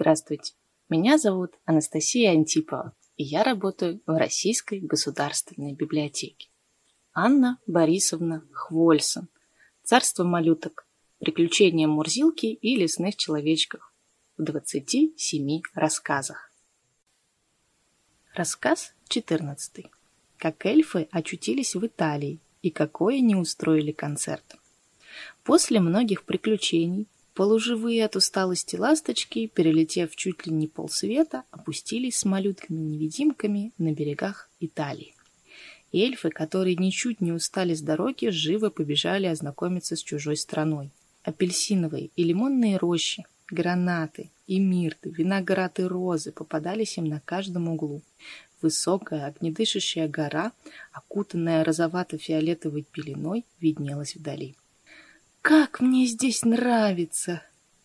Здравствуйте, меня зовут Анастасия Антипова, и я работаю в Российской государственной библиотеке. Анна Борисовна Хвольсон. Царство малюток. Приключения Мурзилки и лесных человечков. В 27 рассказах. Рассказ 14. Как эльфы очутились в Италии и какой они устроили концерт. После многих приключений Полуживые от усталости ласточки, перелетев чуть ли не полсвета, опустились с малютками-невидимками на берегах Италии. эльфы, которые ничуть не устали с дороги, живо побежали ознакомиться с чужой страной. Апельсиновые и лимонные рощи, гранаты и мирты, виноград и розы попадались им на каждом углу. Высокая огнедышащая гора, окутанная розовато-фиолетовой пеленой, виднелась вдали. «Как мне здесь нравится!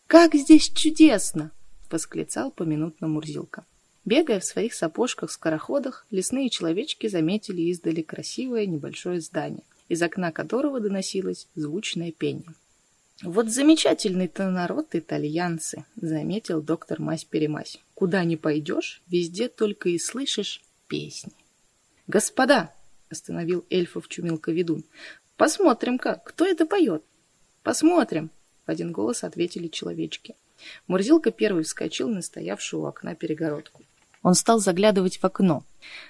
Как здесь чудесно!» — восклицал поминутно Мурзилка. Бегая в своих сапожках-скороходах, лесные человечки заметили издали красивое небольшое здание, из окна которого доносилось звучное пение. «Вот замечательный-то народ итальянцы», — заметил доктор Мась-Перемась. «Куда ни пойдешь, везде только и слышишь песни». «Господа!» — остановил эльфов Чумилка-ведун. «Посмотрим-ка, кто это поет?» «Посмотрим!» — в один голос ответили человечки. Мурзилка первый вскочил на стоявшую у окна перегородку. Он стал заглядывать в окно.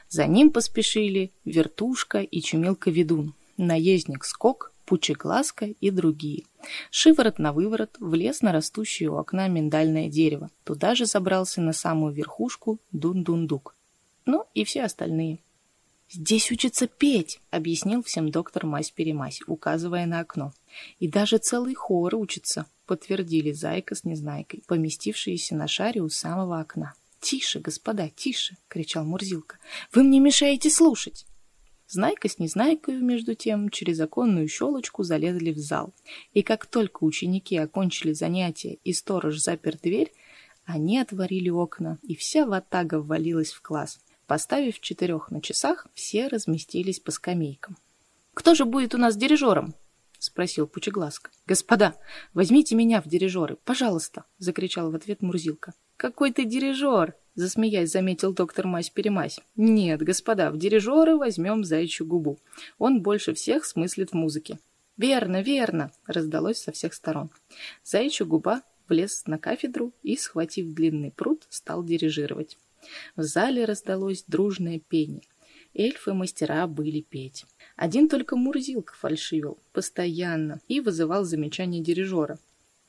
За ним поспешили Вертушка и Чумилка-ведун, наездник Скок, Пучеглазка и другие. Шиворот на выворот влез на растущее у окна миндальное дерево. Туда же забрался на самую верхушку Дун-Дун-Дук. Ну и все остальные. «Здесь учатся петь», — объяснил всем доктор Мась-Перемась, указывая на окно. «И даже целый хор учится», — подтвердили Зайка с Незнайкой, поместившиеся на шаре у самого окна. «Тише, господа, тише!» — кричал Мурзилка. «Вы мне мешаете слушать!» Знайка с Незнайкой, между тем, через оконную щелочку залезли в зал. И как только ученики окончили занятия и сторож запер дверь, они отворили окна, и вся ватага ввалилась в класс. Поставив четырех на часах, все разместились по скамейкам. «Кто же будет у нас дирижером?» — спросил Пучеглазка. «Господа, возьмите меня в дирижеры, пожалуйста!» — закричал в ответ Мурзилка. «Какой ты дирижер!» — засмеясь, заметил доктор Мась-Перемась. «Нет, господа, в дирижеры возьмем зайчью губу. Он больше всех смыслит в музыке». «Верно, верно!» — раздалось со всех сторон. Заячья губа влез на кафедру и, схватив длинный пруд, стал дирижировать. В зале раздалось дружное пение. Эльфы-мастера были петь. Один только Мурзилка фальшивил постоянно и вызывал замечания дирижера.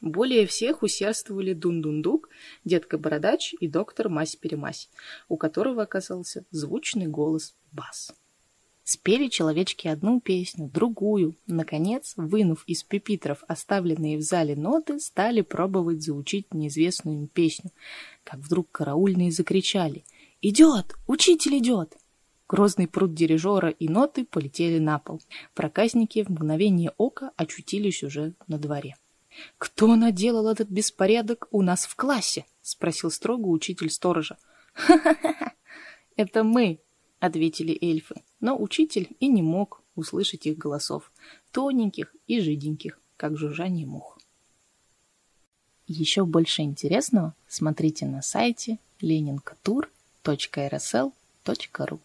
Более всех усердствовали Дун-Дун-Дук, Детка-Бородач и доктор Мась-Перемась, у которого оказался звучный голос бас. Спели человечки одну песню, другую. Наконец, вынув из пепитров оставленные в зале ноты, стали пробовать заучить неизвестную им песню. Как вдруг караульные закричали «Идет! Учитель идет!» Грозный пруд дирижера и ноты полетели на пол. Проказники в мгновение ока очутились уже на дворе. «Кто наделал этот беспорядок у нас в классе?» — спросил строго учитель сторожа. «Ха-ха-ха! Это мы!» — ответили эльфы но учитель и не мог услышать их голосов, тоненьких и жиденьких, как жужжание мух. Еще больше интересного смотрите на сайте leninkatur.rsl.ru